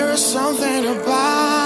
There is something about